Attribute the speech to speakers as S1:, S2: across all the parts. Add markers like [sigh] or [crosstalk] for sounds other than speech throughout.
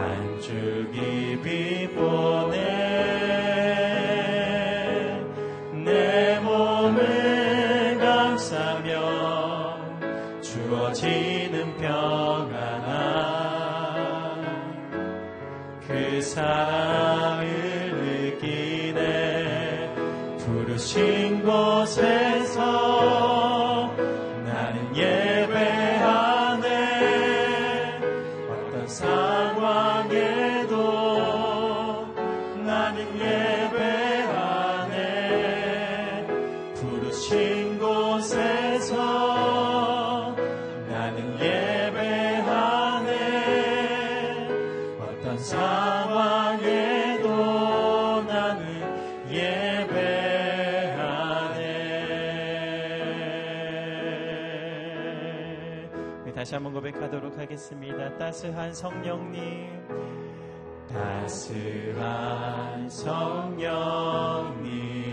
S1: 한 줄기 빛 보내 다시 한번 고백하도록 하겠습니다. 따스한 성령님, 따스한 성령님.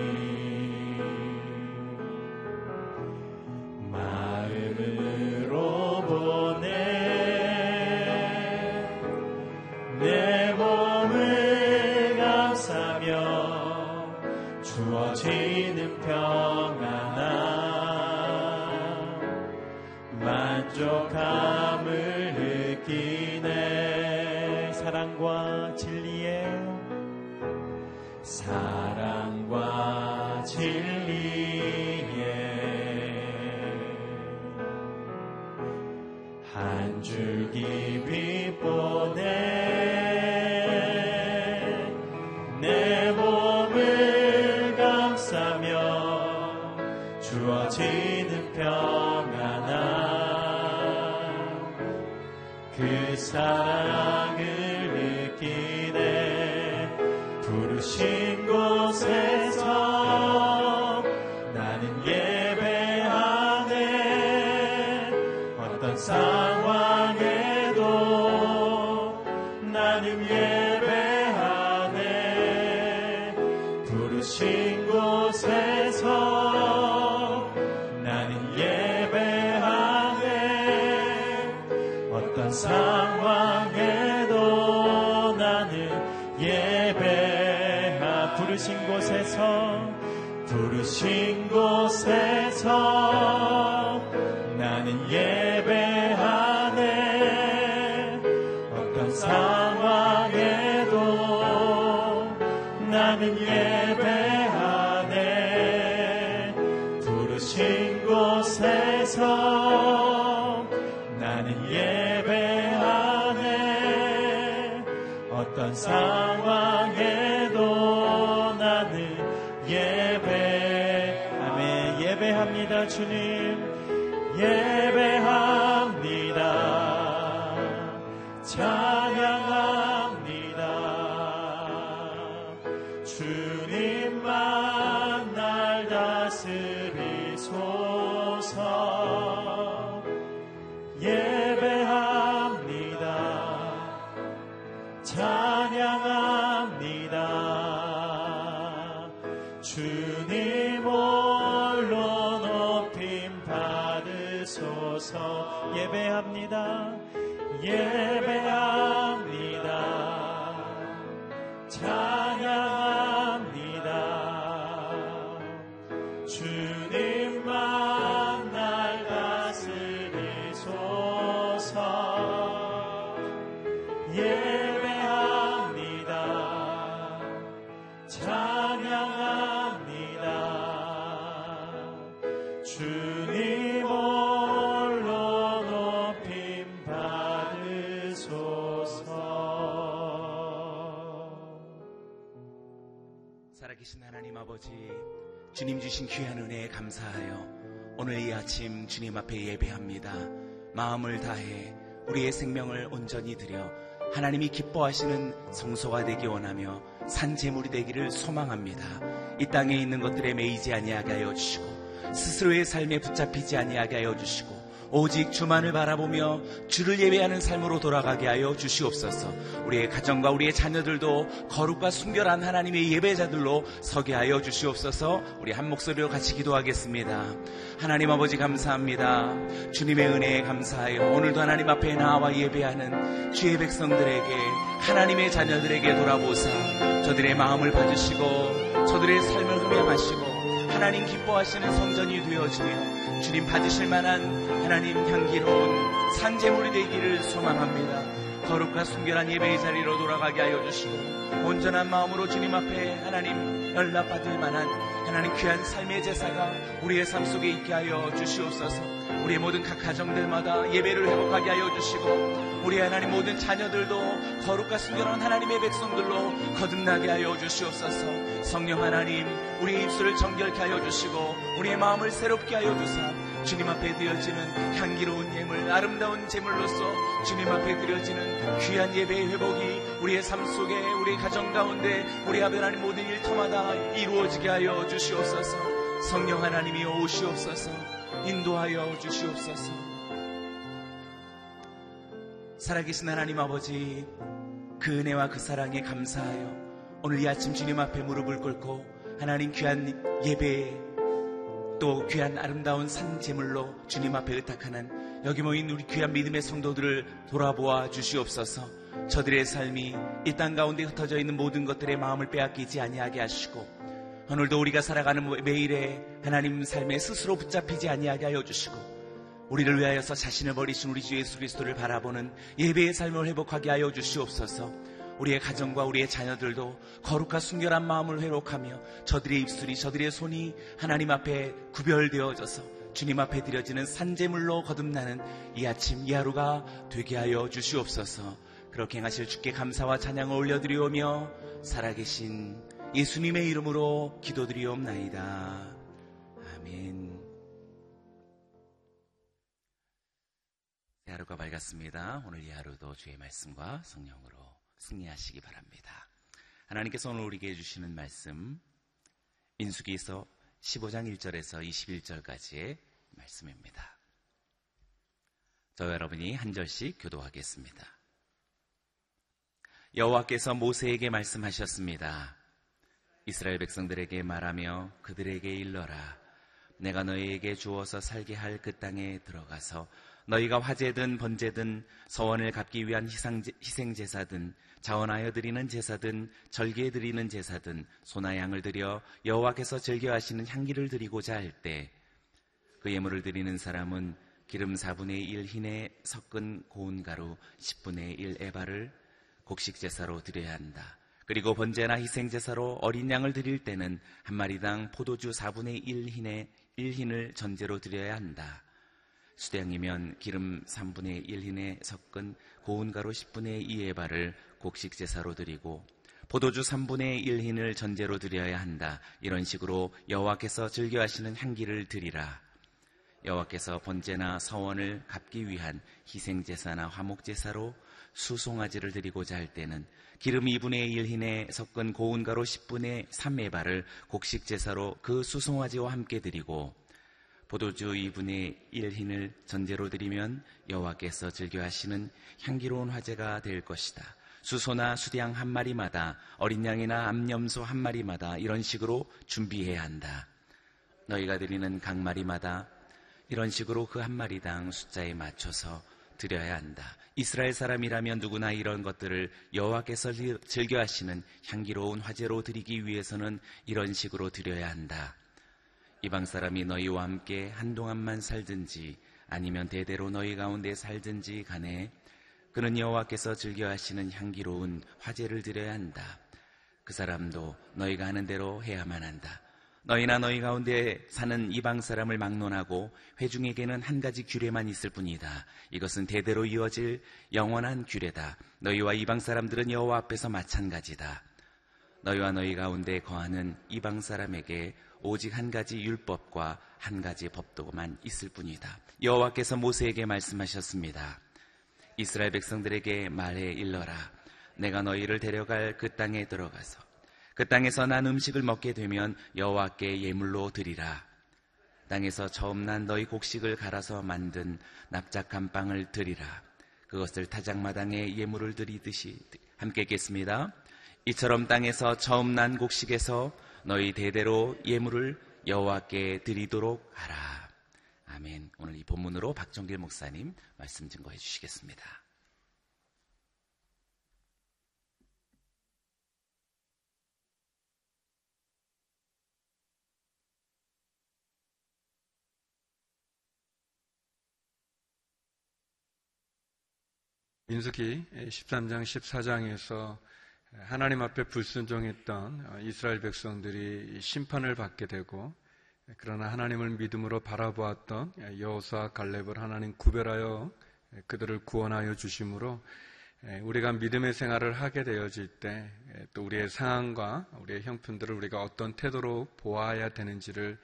S1: 그 사랑을 느끼네. 부르시 나는 예배 안에 어떤 상황에도 나는 예배 안에 예배합니다 주님.
S2: 주님 주신 귀한 은혜에 감사하여 오늘 이 아침 주님 앞에 예배합니다. 마음을 다해 우리의 생명을 온전히 드려 하나님이 기뻐하시는 성소가 되기 원하며 산 제물이 되기를 소망합니다. 이 땅에 있는 것들에 매이지 아니하게 하여 주시고 스스로의 삶에 붙잡히지 아니하게 하여 주시고 오직 주만을 바라보며 주를 예배하는 삶으로 돌아가게 하여 주시옵소서. 우리의 가정과 우리의 자녀들도 거룩과 순결한 하나님의 예배자들로 서게 하여 주시옵소서. 우리 한 목소리로 같이 기도하겠습니다. 하나님 아버지 감사합니다. 주님의 은혜에 감사하여 오늘도 하나님 앞에 나와 예배하는 주의 백성들에게 하나님의 자녀들에게 돌아보사 저들의 마음을 봐주시고 저들의 삶을 흠양하시고 하나님 기뻐하시는 성전이 되어지며 주님 받으실 만한 하나님 향기로운 산재물이 되기를 소망합니다. 거룩과 순결한 예배의 자리로 돌아가게 하여 주시고 온전한 마음으로 주님 앞에 하나님 연락받을 만한 하나님 귀한 삶의 제사가 우리의 삶 속에 있게 하여 주시옵소서. 우리의 모든 각 가정들마다 예배를 회복하게 하여 주시고 우리 하나님 모든 자녀들도 거룩과 순결한 하나님의 백성들로 거듭나게 하여 주시옵소서. 성령 하나님 우리의 입술을 정결케 하여 주시고 우리의 마음을 새롭게 하여 주사 주님 앞에 드려지는 향기로운 예물 아름다운 제물로서 주님 앞에 드려지는 귀한 예배의 회복이 우리의 삶 속에 우리 가정 가운데 우리 아베 하나님 모든 일터마다 이루어지게 하여 주시옵소서. 성령 하나님이 오시옵소서. 인도하여 주시옵소서. 살아계신 하나님 아버지 그 은혜와 그 사랑에 감사하여 오늘 이 아침 주님 앞에 무릎을 꿇고 하나님 귀한 예배 또 귀한 아름다운 산 제물로 주님 앞에 의탁하는 여기 모인 우리 귀한 믿음의 성도들을 돌아보아 주시옵소서. 저들의 삶이 이 땅 가운데 흩어져 있는 모든 것들의 마음을 빼앗기지 아니하게 하시고 오늘도 우리가 살아가는 매일에 하나님 삶에 스스로 붙잡히지 아니하게 하여 주시고 우리를 위하여서 자신을 버리신 우리 주 예수 그리스도를 바라보는 예배의 삶을 회복하게 하여 주시옵소서. 우리의 가정과 우리의 자녀들도 거룩과 순결한 마음을 회복하며 저들의 입술이 저들의 손이 하나님 앞에 구별되어져서 주님 앞에 드려지는 산재물로 거듭나는 이 아침 이 하루가 되게 하여 주시옵소서 그렇게 행하실 주께 감사와 찬양을 올려드리오며 살아계신 예수님의 이름으로 기도드리옵나이다. 아멘. 이 하루가 밝았습니다. 오늘 이 하루도 주의 말씀과 성령으로 승리하시기 바랍니다. 하나님께서 오늘 우리에게 해주시는 말씀 인수기에서 15장 1절에서 21절까지의 말씀입니다. 저 여러분이 한 절씩 교도하겠습니다. 여호와께서 모세에게 말씀하셨습니다. 이스라엘 백성들에게 말하며 그들에게 일러라. 내가 너희에게 주어서 살게 할 그 땅에 들어가서 너희가 화제든 번제든 서원을 갚기 위한 희생 제사든 자원하여 드리는 제사든 절개 드리는 제사든 소나 양을 드려 여호와께서 즐겨하시는 향기를 드리고자 할 때 그 예물을 드리는 사람은 기름 4분의 1 흰에 섞은 고운 가루 10분의 1 에바를 곡식 제사로 드려야 한다. 그리고 번제나 희생 제사로 어린 양을 드릴 때는 한 마리당 포도주 4분의 1 흰에 1흰을 전제로 드려야 한다. 수량이면 기름 3분의 1흰에 섞은 고운 가루 10분의 2의 발을 곡식 제사로 드리고 포도주 3분의 1흰을 전제로 드려야 한다. 이런 식으로 여호와께서 즐겨하시는 향기를 드리라. 여호와께서 번제나 서원을 갚기 위한 희생 제사나 화목 제사로 수송아지를 드리고자 할 때는 기름 2분의 1흰에 섞은 고운 가루 10분의 3의 발을 곡식 제사로 그 수송아지와 함께 드리고 포도주 2분의 1흰을 전제로 드리면 여호와께서 즐겨하시는 향기로운 화제가 될 것이다. 수소나 수량 한 마리마다 어린 양이나 암염소 한 마리마다 이런 식으로 준비해야 한다. 너희가 드리는 각 마리마다 이런 식으로 그 한 마리당 숫자에 맞춰서 드려야 한다. 이스라엘 사람이라면 누구나 이런 것들을 여호와께서 즐겨하시는 향기로운 화제로 드리기 위해서는 이런 식으로 드려야 한다. 이방 사람이 너희와 함께 한동안만 살든지 아니면 대대로 너희 가운데 살든지 간에 그는 여호와께서 즐겨 하시는 향기로운 화제를 드려야 한다. 그 사람도 너희가 하는 대로 해야만 한다. 너희나 너희 가운데 사는 이방 사람을 막론하고 회중에게는 한 가지 규례만 있을 뿐이다. 이것은 대대로 이어질 영원한 규례다. 너희와 이방 사람들은 여호와 앞에서 마찬가지다. 너희와 너희 가운데 거하는 이방 사람에게 오직 한 가지 율법과 한 가지 법도만 있을 뿐이다. 여호와께서 모세에게 말씀하셨습니다. 이스라엘 백성들에게 말해 일러라. 내가 너희를 데려갈 그 땅에 들어가서 그 땅에서 난 음식을 먹게 되면 여호와께 예물로 드리라. 땅에서 처음 난 너희 곡식을 갈아서 만든 납작한 빵을 드리라. 그것을 타작마당에 예물을 드리듯이 함께 읽겠습니다. 이처럼 땅에서 처음 난 곡식에서 너희 대대로 예물을 여호와께 드리도록 하라. 아멘. 오늘 이 본문으로 박정길 목사님 말씀 증거해 주시겠습니다.
S3: 민수기 13장 14장에서 하나님 앞에 불순종했던 이스라엘 백성들이 심판을 받게 되고 그러나 하나님을 믿음으로 바라보았던 여호수아 갈렙을 하나님 구별하여 그들을 구원하여 주심으로 우리가 믿음의 생활을 하게 되어질 때 또 우리의 상황과 우리의 형편들을 우리가 어떤 태도로 보아야 되는지를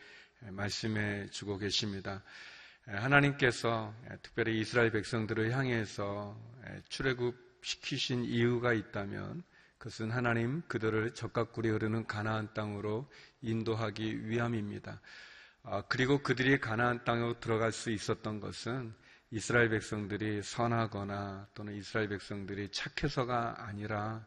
S3: 말씀해 주고 계십니다. 하나님께서 특별히 이스라엘 백성들을 향해서 출애굽 시키신 이유가 있다면 그것은 하나님 그들을 적각굴이 흐르는 가나안 땅으로 인도하기 위함입니다. 아, 그리고 그들이 가나안 땅으로 들어갈 수 있었던 것은 이스라엘 백성들이 선하거나 또는 이스라엘 백성들이 착해서가 아니라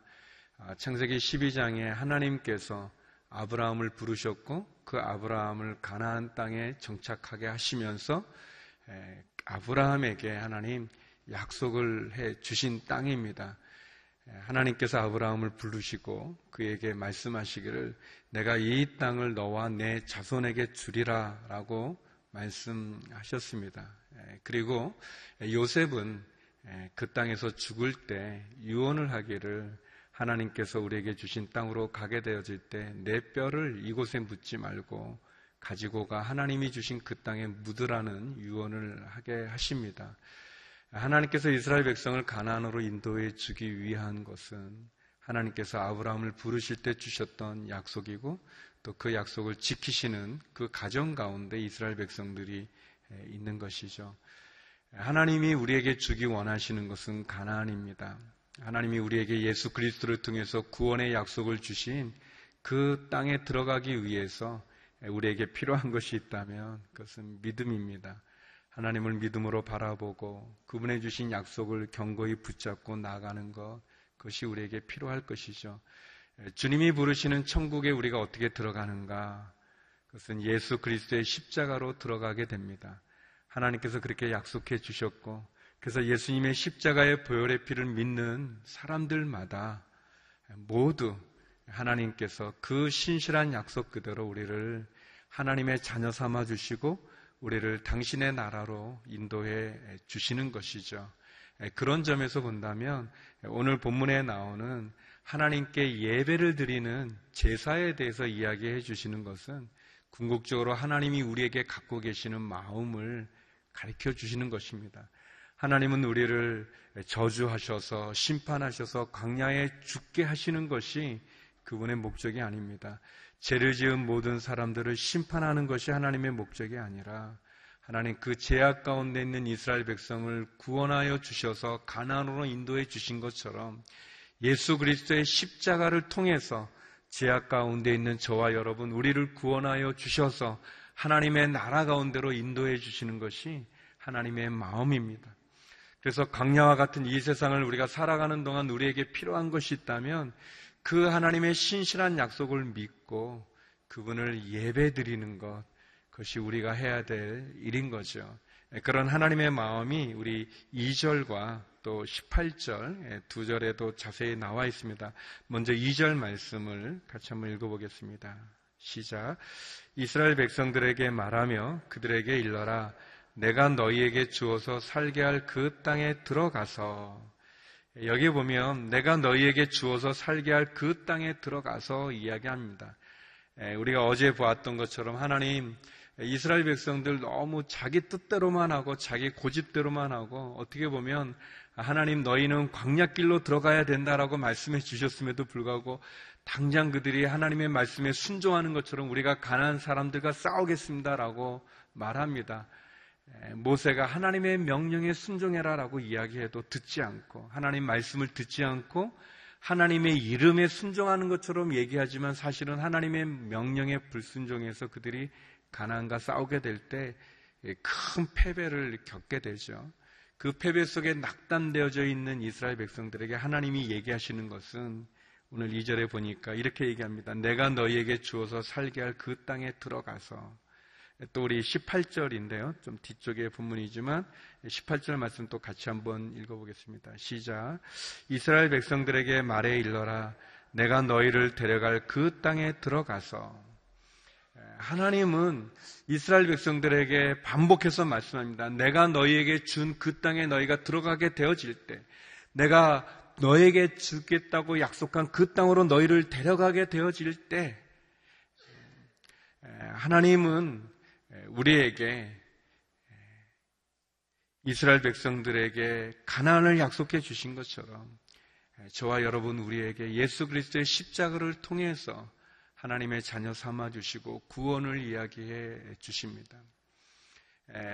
S3: 아, 창세기 12장에 하나님께서 아브라함을 부르셨고 그 아브라함을 가나안 땅에 정착하게 하시면서 아브라함에게 하나님 약속을 해 주신 땅입니다. 하나님께서 아브라함을 부르시고 그에게 말씀하시기를 내가 이 땅을 너와 내 자손에게 주리라 라고 말씀하셨습니다. 그리고 요셉은 그 땅에서 죽을 때 유언을 하기를 하나님께서 우리에게 주신 땅으로 가게 되어질 때 내 뼈를 이곳에 묻지 말고 가지고 가 하나님이 주신 그 땅에 묻으라는 유언을 하게 하십니다. 하나님께서 이스라엘 백성을 가나안으로 인도해 주기 위한 것은 하나님께서 아브라함을 부르실 때 주셨던 약속이고 또 그 약속을 지키시는 그 가정 가운데 이스라엘 백성들이 있는 것이죠. 하나님이 우리에게 주기 원하시는 것은 가나안입니다. 하나님이 우리에게 예수 그리스도를 통해서 구원의 약속을 주신 그 땅에 들어가기 위해서 우리에게 필요한 것이 있다면 그것은 믿음입니다. 하나님을 믿음으로 바라보고 그분의 주신 약속을 견고히 붙잡고 나가는 것, 그것이 우리에게 필요할 것이죠. 주님이 부르시는 천국에 우리가 어떻게 들어가는가? 그것은 예수 그리스도의 십자가로 들어가게 됩니다. 하나님께서 그렇게 약속해 주셨고, 그래서 예수님의 십자가의 보혈의 피를 믿는 사람들마다 모두 하나님께서 그 신실한 약속 그대로 우리를 하나님의 자녀 삼아 주시고 우리를 당신의 나라로 인도해 주시는 것이죠. 그런 점에서 본다면 오늘 본문에 나오는 하나님께 예배를 드리는 제사에 대해서 이야기해 주시는 것은 궁극적으로 하나님이 우리에게 갖고 계시는 마음을 가르쳐 주시는 것입니다. 하나님은 우리를 저주하셔서 심판하셔서 광야에 죽게 하시는 것이 그분의 목적이 아닙니다. 죄를 지은 모든 사람들을 심판하는 것이 하나님의 목적이 아니라 하나님 그 죄악 가운데 있는 이스라엘 백성을 구원하여 주셔서 가나안으로 인도해 주신 것처럼 예수 그리스도의 십자가를 통해서 죄악 가운데 있는 저와 여러분 우리를 구원하여 주셔서 하나님의 나라 가운데로 인도해 주시는 것이 하나님의 마음입니다. 그래서 강야와 같은 이 세상을 우리가 살아가는 동안 우리에게 필요한 것이 있다면 그 하나님의 신실한 약속을 믿고 그분을 예배 드리는 것, 그것이 우리가 해야 될 일인 거죠. 그런 하나님의 마음이 우리 2절과 또 18절 두 절에도 자세히 나와 있습니다. 먼저 2절 말씀을 같이 한번 읽어보겠습니다. 시작. 이스라엘 백성들에게 말하며 그들에게 일러라. 내가 너희에게 주어서 살게 할 그 땅에 들어가서 여기 보면 내가 너희에게 주어서 살게 할 그 땅에 들어가서 이야기합니다. 우리가 어제 보았던 것처럼 하나님 이스라엘 백성들 너무 자기 뜻대로만 하고 자기 고집대로만 하고 어떻게 보면 하나님 너희는 광야길로 들어가야 된다라고 말씀해 주셨음에도 불구하고 당장 그들이 하나님의 말씀에 순종하는 것처럼 우리가 가난한 사람들과 싸우겠습니다라고 말합니다. 모세가 하나님의 명령에 순종해라라고 이야기해도 듣지 않고 하나님 말씀을 듣지 않고 하나님의 이름에 순종하는 것처럼 얘기하지만 사실은 하나님의 명령에 불순종해서 그들이 가난과 싸우게 될 때 큰 패배를 겪게 되죠. 그 패배 속에 낙담되어져 있는 이스라엘 백성들에게 하나님이 얘기하시는 것은 오늘 2절에 보니까 이렇게 얘기합니다. 내가 너희에게 주어서 살게 할 그 땅에 들어가서 또 우리 18절인데요. 좀 뒤쪽의 본문이지만 18절 말씀 또 같이 한번 읽어보겠습니다. 시작. 이스라엘 백성들에게 말해 일러라. 내가 너희를 데려갈 그 땅에 들어가서 하나님은 이스라엘 백성들에게 반복해서 말씀합니다. 내가 너희에게 준 그 땅에 너희가 들어가게 되어질 때, 내가 너에게 주겠다고 약속한 그 땅으로 너희를 데려가게 되어질 때, 하나님은 우리에게 이스라엘 백성들에게 가난을 약속해 주신 것처럼 저와 여러분 우리에게 예수 그리스도의 십자가를 통해서 하나님의 자녀 삼아 주시고 구원을 이야기해 주십니다.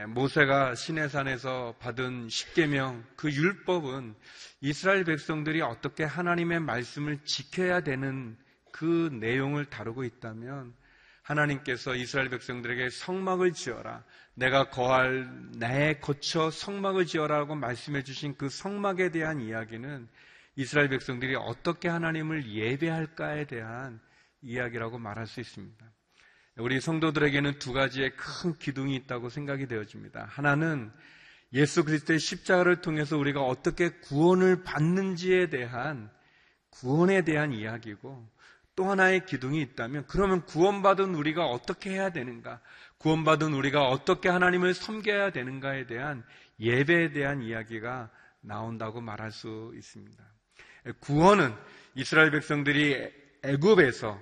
S3: 모세가 시내산에서 받은 십계명 그 율법은 이스라엘 백성들이 어떻게 하나님의 말씀을 지켜야 되는 그 내용을 다루고 있다면 하나님께서 이스라엘 백성들에게 성막을 지어라. 내가 거할 내 거쳐 성막을 지어라고 말씀해 주신 그 성막에 대한 이야기는 이스라엘 백성들이 어떻게 하나님을 예배할까에 대한 이야기라고 말할 수 있습니다. 우리 성도들에게는 두 가지의 큰 기둥이 있다고 생각이 되어집니다. 하나는 예수 그리스도의 십자가를 통해서 우리가 어떻게 구원을 받는지에 대한 구원에 대한 이야기고 또 하나의 기둥이 있다면 그러면 구원받은 우리가 어떻게 해야 되는가? 구원받은 우리가 어떻게 하나님을 섬겨야 되는가에 대한 예배에 대한 이야기가 나온다고 말할 수 있습니다. 구원은 이스라엘 백성들이 애굽에서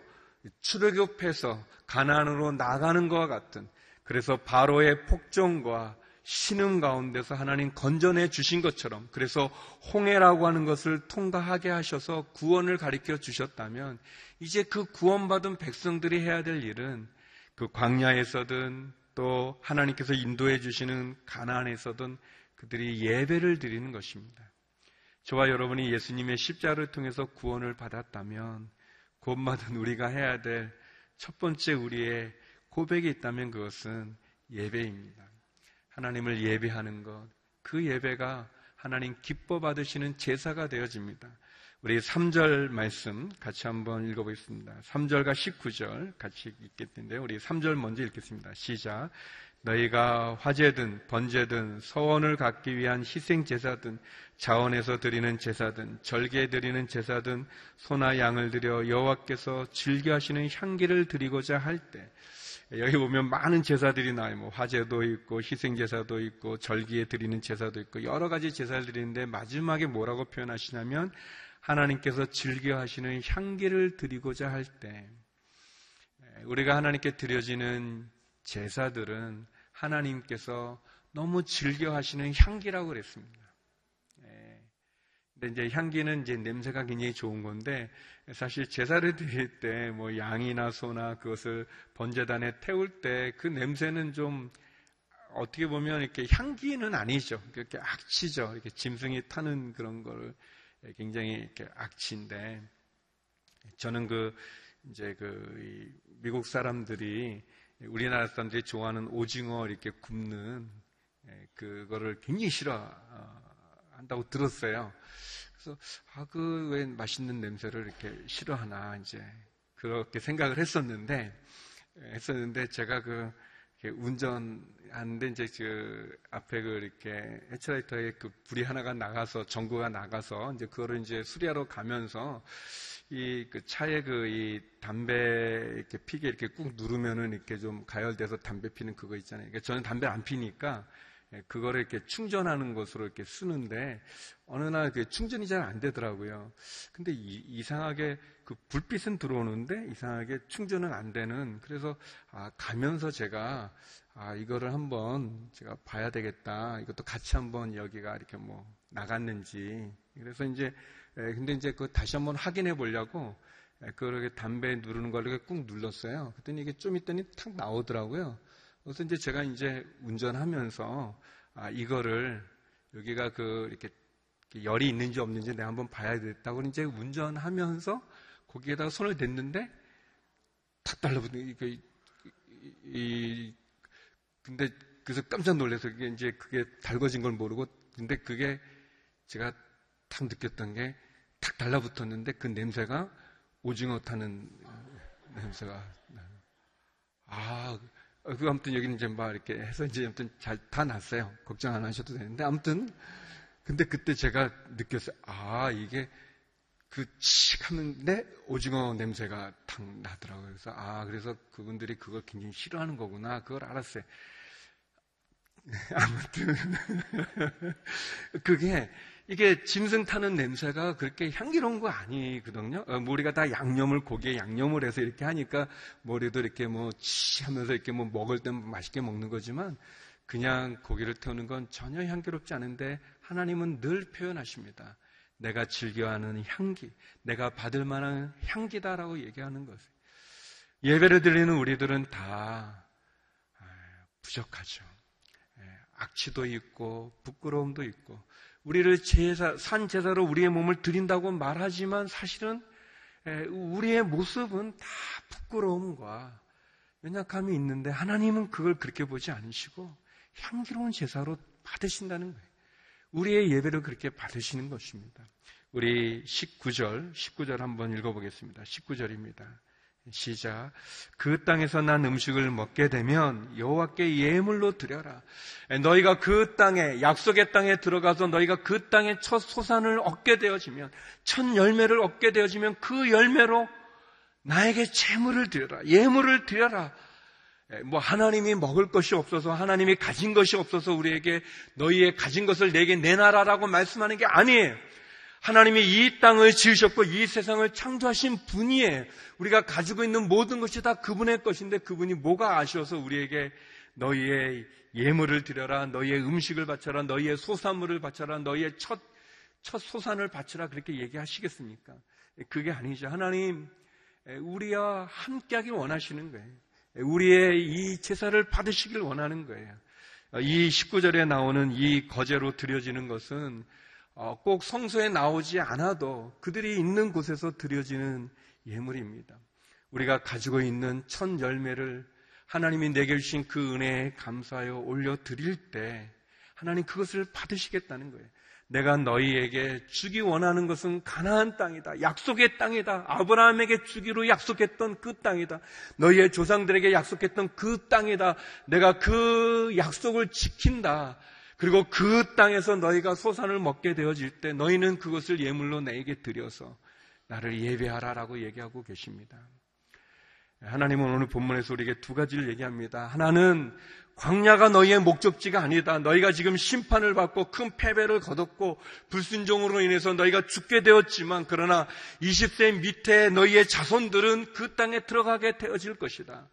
S3: 출애굽해서 가나안으로 나가는 것과 같은 그래서 바로의 폭정과 신음 가운데서 하나님 건져내 주신 것처럼 그래서 홍해라고 하는 것을 통과하게 하셔서 구원을 가리켜 주셨다면 이제 그 구원받은 백성들이 해야 될 일은 그 광야에서든 또 하나님께서 인도해 주시는 가나안에서든 그들이 예배를 드리는 것입니다. 저와 여러분이 예수님의 십자를 통해서 구원을 받았다면 구원받은 우리가 해야 될 첫 번째 우리의 고백이 있다면 그것은 예배입니다. 하나님을 예배하는 것, 그 예배가 하나님 기뻐 받으시는 제사가 되어집니다. 우리 3절 말씀 같이 한번 읽어보겠습니다. 3절과 19절 같이 읽겠는데 우리 3절 먼저 읽겠습니다. 시작. 너희가 화제든 번제든 서원을 갖기 위한 희생 제사든 자원에서 드리는 제사든 절개 드리는 제사든 소나 양을 드려 여호와께서 즐겨 하시는 향기를 드리고자 할 때 여기 보면 많은 제사들이 나와요. 뭐 화제도 있고 희생 제사도 있고 절기에 드리는 제사도 있고 여러 가지 제사를 드리는데 마지막에 뭐라고 표현하시냐면 하나님께서 즐겨 하시는 향기를 드리고자 할 때 우리가 하나님께 드려지는 제사들은 하나님께서 너무 즐겨 하시는 향기라고 그랬습니다. 예. 근데 이제 향기는 이제 냄새가 굉장히 좋은 건데 사실 제사를 [laughs] 드릴 때 뭐 양이나 소나 그것을 번제단에 태울 때 그 냄새는 좀 어떻게 보면 이렇게 향기는 아니죠. 이렇게 악취죠. 이렇게 짐승이 타는 그런 걸 굉장히 이렇게 악취인데 저는 그 이제 그 미국 사람들이 우리나라 사람들이 좋아하는 오징어 이렇게 굽는 예, 그거를 굉장히 싫어 한다고 들었어요. 그래서 아 그 왜 맛있는 냄새를 이렇게 싫어하나 이제 그렇게 생각을 했었는데 예, 했었는데 제가 그 운전하는데 이제 그 앞에 그 이렇게 헤치라이터에 그 불이 하나가 나가서 전구가 나가서 이제 그거를 이제 수리하러 가면서 이 그 차에 그 이 담배 이렇게 피게 이렇게 꾹 누르면은 이렇게 좀 가열돼서 담배 피는 그거 있잖아요. 그러니까 저는 담배 안 피니까 예, 그거를 이렇게 충전하는 것으로 이렇게 쓰는데 어느 날 그 충전이 잘 안 되더라고요. 근데 이, 상하게그 불빛은 들어오는데 이상하게 충전은 안 되는 그래서 아, 가면서 제가 아, 이거를 한번 제가 봐야 되겠다. 이것도 같이 한번 여기가 이렇게 뭐 나갔는지. 그래서 이제, 에, 근데 이제 그 다시 한번 확인해 보려고 에, 그렇게 담배 누르는 걸 이렇게 꾹 눌렀어요. 그랬더니 이게 좀 있더니 탁 나오더라고요. 그래서 이제 제가 이제 운전하면서 아, 이거를 여기가 그 이렇게 열이 있는지 없는지 내가 한번 봐야 겠다고 이제 운전하면서 거기에다가 손을 댔는데 탁 달라붙는 이, 이, 근데 그래서 깜짝 놀라서 그게 이제 그게 달궈진 걸 모르고 근데 그게 제가 탁 느꼈던 게 탁 달라붙었는데 그 냄새가 오징어 타는 냄새가 아, 그 아무튼 여기는 이제 막 이렇게 해서 이제 아무튼 잘 다 났어요. 걱정 안 하셔도 되는데 아무튼 근데 그때 제가 느꼈어요. 아, 이게 그칙 하는데 오징어 냄새가 탁 나더라고요. 그래서 아, 그래서 그분들이 그걸 굉장히 싫어하는 거구나. 그걸 알았어요. [laughs] 아무튼 [laughs] 그게 이게 짐승 타는 냄새가 그렇게 향기로운 거 아니거든요. 어, 뭐 우리가 다 양념을 고기에 양념을 해서 이렇게 하니까 머리도 이렇게 뭐 치 하면서 이렇게 뭐 먹을 때 맛있게 먹는 거지만 그냥 고기를 태우는 건 전혀 향기롭지 않은데 하나님은 늘 표현하십니다. 내가 즐겨하는 향기, 내가 받을 만한 향기다라고 얘기하는 것을. 예배를 드리는 우리들은 다 아, 부족하죠. 악취도 있고 부끄러움도 있고 우리를 제사, 산 제사로 우리의 몸을 드린다고 말하지만 사실은 우리의 모습은 다 부끄러움과 연약함이 있는데 하나님은 그걸 그렇게 보지 않으시고 향기로운 제사로 받으신다는 거예요. 우리의 예배를 그렇게 받으시는 것입니다. 우리 19절, 19절 한번 읽어보겠습니다. 19절입니다. 시작. 그 땅에서 난 음식을 먹게 되면 여호와께 예물로 드려라. 너희가 그 땅에 약속의 땅에 들어가서 너희가 그 땅에 첫 소산을 얻게 되어지면 첫 열매를 얻게 되어지면 그 열매로 나에게 재물을 드려라. 예물을 드려라. 뭐 하나님이 먹을 것이 없어서 하나님이 가진 것이 없어서 우리에게 너희의 가진 것을 내게 내놔라라고 말씀하는 게 아니에요. 하나님이 이 땅을 지으셨고 이 세상을 창조하신 분이에요. 우리가 가지고 있는 모든 것이 다 그분의 것인데 그분이 뭐가 아쉬워서 우리에게 너희의 예물을 드려라, 너희의 음식을 바쳐라, 너희의 소산물을 바쳐라, 너희의 첫, 첫 소산을 바쳐라 그렇게 얘기하시겠습니까? 그게 아니죠. 하나님, 우리와 함께하길 원하시는 거예요. 우리의 이 제사를 받으시길 원하는 거예요. 이 19절에 나오는 이 거제로 드려지는 것은 어, 꼭 성소에 나오지 않아도 그들이 있는 곳에서 드려지는 예물입니다. 우리가 가지고 있는 첫 열매를 하나님이 내게 주신 그 은혜에 감사하여 올려 드릴 때 하나님 그것을 받으시겠다는 거예요. 내가 너희에게 주기 원하는 것은 가나안 땅이다. 약속의 땅이다. 아브라함에게 주기로 약속했던 그 땅이다. 너희의 조상들에게 약속했던 그 땅이다. 내가 그 약속을 지킨다. 그리고 그 땅에서 너희가 소산을 먹게 되어질 때 너희는 그것을 예물로 내게 드려서 나를 예배하라라고 얘기하고 계십니다. 하나님은 오늘 본문에서 우리에게 두 가지를 얘기합니다. 하나는 광야가 너희의 목적지가 아니다. 너희가 지금 심판을 받고 큰 패배를 거뒀고 불순종으로 인해서 너희가 죽게 되었지만 그러나 20세 밑에 너희의 자손들은 그 땅에 들어가게 되어질 것이다.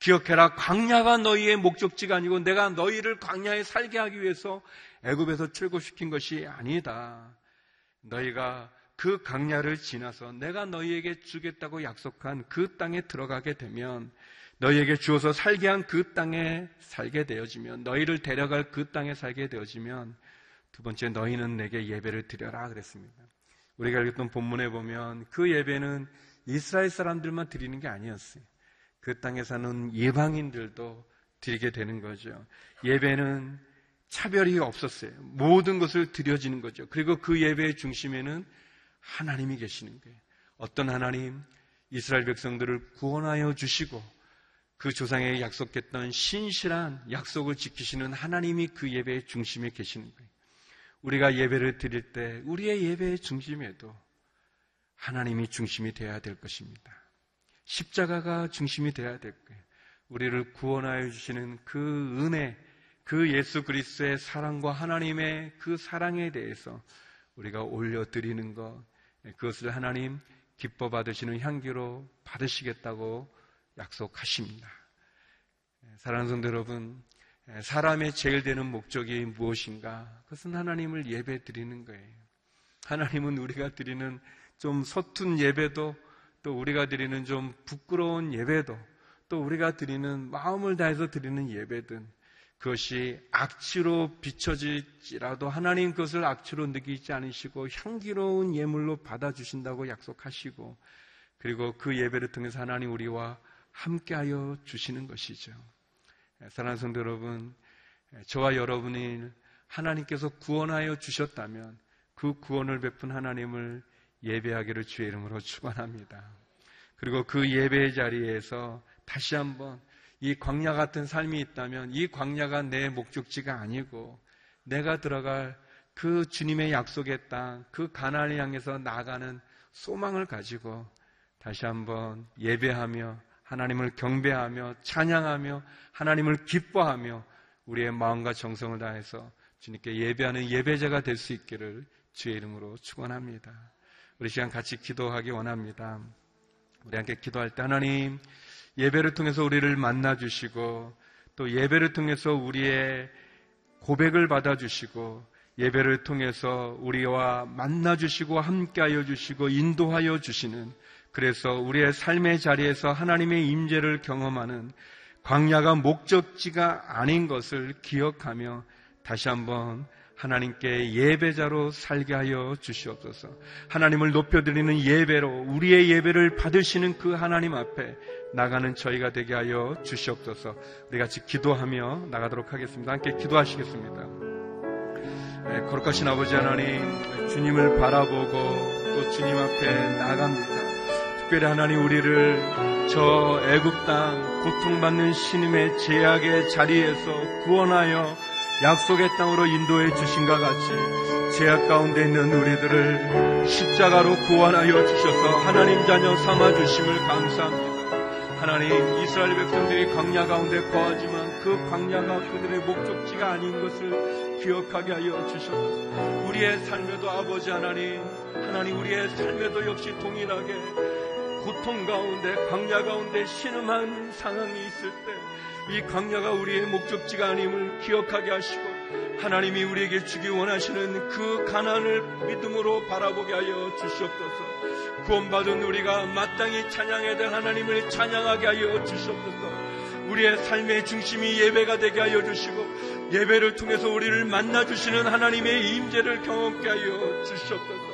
S3: 기억해라. 광야가 너희의 목적지가 아니고 내가 너희를 광야에 살게 하기 위해서 애굽에서 출고시킨 것이 아니다. 너희가 그 광야를 지나서 내가 너희에게 주겠다고 약속한 그 땅에 들어가게 되면 너희에게 주어서 살게 한 그 땅에 살게 되어지면 너희를 데려갈 그 땅에 살게 되어지면 두 번째 너희는 내게 예배를 드려라 그랬습니다. 우리가 읽었던 본문에 보면 그 예배는 이스라엘 사람들만 드리는 게 아니었어요. 그 땅에 사는 예방인들도 드리게 되는 거죠. 예배는 차별이 없었어요. 모든 것을 드려지는 거죠. 그리고 그 예배의 중심에는 하나님이 계시는 거예요. 어떤 하나님? 이스라엘 백성들을 구원하여 주시고 그 조상에 약속했던 신실한 약속을 지키시는 하나님이 그 예배의 중심에 계시는 거예요. 우리가 예배를 드릴 때 우리의 예배의 중심에도 하나님이 중심이 되어야 될 것입니다. 십자가가 중심이 되어야 될 거예요. 우리를 구원하여 주시는 그 은혜, 그 예수 그리스도의 사랑과 하나님의 그 사랑에 대해서 우리가 올려드리는 것, 그것을 하나님 기뻐 받으시는 향기로 받으시겠다고 약속하십니다. 사랑하는 성도 여러분, 사람의 제일 되는 목적이 무엇인가? 그것은 하나님을 예배 드리는 거예요. 하나님은 우리가 드리는 좀 서툰 예배도 또 우리가 드리는 좀 부끄러운 예배도 또 우리가 드리는 마음을 다해서 드리는 예배든 그것이 악취로 비춰질지라도 하나님 그것을 악취로 느끼지 않으시고 향기로운 예물로 받아주신다고 약속하시고 그리고 그 예배를 통해서 하나님 우리와 함께하여 주시는 것이죠. 사랑하는 성도 여러분, 저와 여러분이 하나님께서 구원하여 주셨다면 그 구원을 베푼 하나님을 예배하기를 주의 이름으로 축원합니다. 그리고 그 예배의 자리에서 다시 한번 이 광야 같은 삶이 있다면 이 광야가 내 목적지가 아니고 내가 들어갈 그 주님의 약속의 땅, 그 가나안을 향해서 나가는 소망을 가지고 다시 한번 예배하며 하나님을 경배하며 찬양하며 하나님을 기뻐하며 우리의 마음과 정성을 다해서 주님께 예배하는 예배자가 될 수 있기를 주의 이름으로 축원합니다. 우리 시간 같이 기도하기 원합니다. 우리 함께 기도할 때 하나님 예배를 통해서 우리를 만나 주시고 또 예배를 통해서 우리의 고백을 받아 주시고 예배를 통해서 우리와 만나 주시고 함께하여 주시고 인도하여 주시는 그래서 우리의 삶의 자리에서 하나님의 임재를 경험하는 광야가 목적지가 아닌 것을 기억하며 다시 한번 하나님께 예배자로 살게 하여 주시옵소서. 하나님을 높여드리는 예배로 우리의 예배를 받으시는 그 하나님 앞에 나가는 저희가 되게 하여 주시옵소서. 우리 같이 기도하며 나가도록 하겠습니다. 함께 기도하시겠습니다. 네, 거룩하신 아버지 하나님, 주님을 바라보고 또 주님 앞에 나갑니다. 특별히 하나님 우리를 저땅 고통받는 신임의 제약의 자리에서 구원하여 약속의 땅으로 인도해 주신과 같이 제약 가운데 있는 우리들을 십자가로 구원하여 주셔서 하나님 자녀 삼아 주심을 감사합니다. 하나님 이스라엘 백성들이 광야 가운데 거하지만 그 광야가 그들의 목적지가 아닌 것을 기억하게 하여 주셔서 우리의 삶에도 아버지 하나님 하나님 우리의 삶에도 역시 동일하게 고통 가운데 광야 가운데 신음한 상황이 있을 때 이 광야가 우리의 목적지가 아님을 기억하게 하시고 하나님이 우리에게 주기 원하시는 그 가난을 믿음으로 바라보게 하여 주시옵소서. 구원받은 우리가 마땅히 찬양해야 될 하나님을 찬양하게 하여 주시옵소서. 우리의 삶의 중심이 예배가 되게 하여 주시고 예배를 통해서 우리를 만나 주시는 하나님의 임재를 경험케 하여 주시옵소서.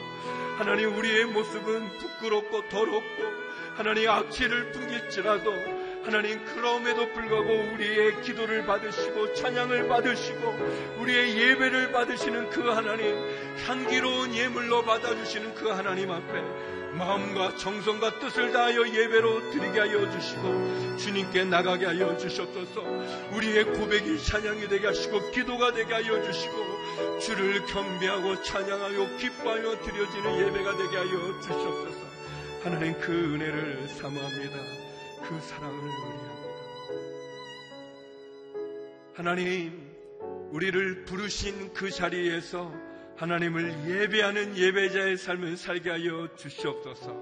S3: 하나님 우리의 모습은 부끄럽고 더럽고 하나님 악취를 풍길지라도 하나님 그럼에도 불구하고 우리의 기도를 받으시고 찬양을 받으시고 우리의 예배를 받으시는 그 하나님 향기로운 예물로 받아주시는 그 하나님 앞에 마음과 정성과 뜻을 다하여 예배로 드리게 하여 주시고 주님께 나가게 하여 주셨소서. 우리의 고백이 찬양이 되게 하시고 기도가 되게 하여 주시고 주를 경배하고 찬양하여 기뻐하여 드려지는 예배가 되게 하여 주셨소서 하나님 그 은혜를 사모합니다. 그 사랑을 의리합니다. 하나님, 우리를 부르신 그 자리에서 하나님을 예배하는 예배자의 삶을 살게 하여 주시옵소서.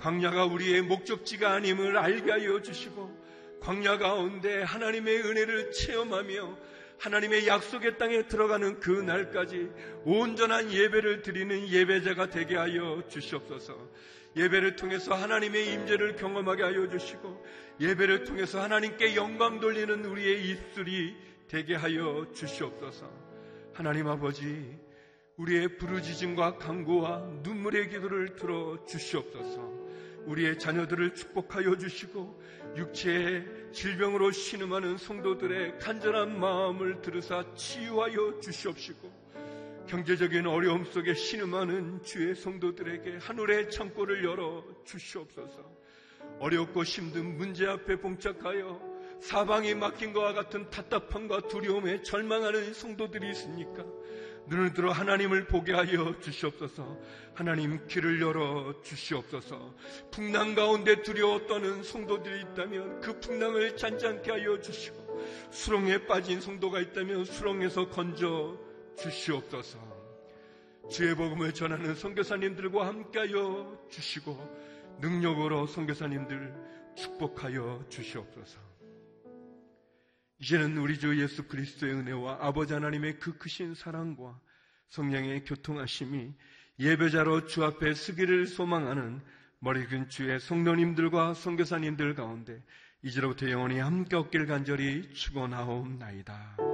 S3: 광야가 우리의 목적지가 아님을 알게 하여 주시고 광야 가운데 하나님의 은혜를 체험하며 하나님의 약속의 땅에 들어가는 그 날까지 온전한 예배를 드리는 예배자가 되게 하여 주시옵소서. 예배를 통해서 하나님의 임재를 경험하게 하여 주시고 예배를 통해서 하나님께 영광 돌리는 우리의 입술이 되게 하여 주시옵소서. 하나님 아버지, 우리의 부르짖음과 간구와 눈물의 기도를 들어 주시옵소서. 우리의 자녀들을 축복하여 주시고 육체의 질병으로 신음하는 성도들의 간절한 마음을 들으사 치유하여 주시옵시고 경제적인 어려움 속에 신음하는 주의 성도들에게 하늘의 창고를 열어 주시옵소서. 어렵고 힘든 문제 앞에 봉착하여 사방이 막힌 것과 같은 답답함과 두려움에 절망하는 성도들이 있습니까? 눈을 들어 하나님을 보게 하여 주시옵소서. 하나님 길을 열어 주시옵소서. 풍랑 가운데 두려워 떠는 성도들이 있다면 그 풍랑을 잔잔케 하여 주시고 수렁에 빠진 성도가 있다면 수렁에서 건져 주시옵소서. 주의 복음을 전하는 선교사님들과 함께하여 주시고 능력으로 선교사님들 축복하여 주시옵소서. 이제는 우리 주 예수 그리스도의 은혜와 아버지 하나님의 그 크신 사랑과 성령의 교통하심이 예배자로 주 앞에 서기를 소망하는 머리근 주의 성도님들과 선교사님들 가운데 이제로부터 영원히 함께 없길 간절히 축원하옵나이다.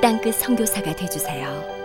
S4: 땅끝 선교사가 되주세요.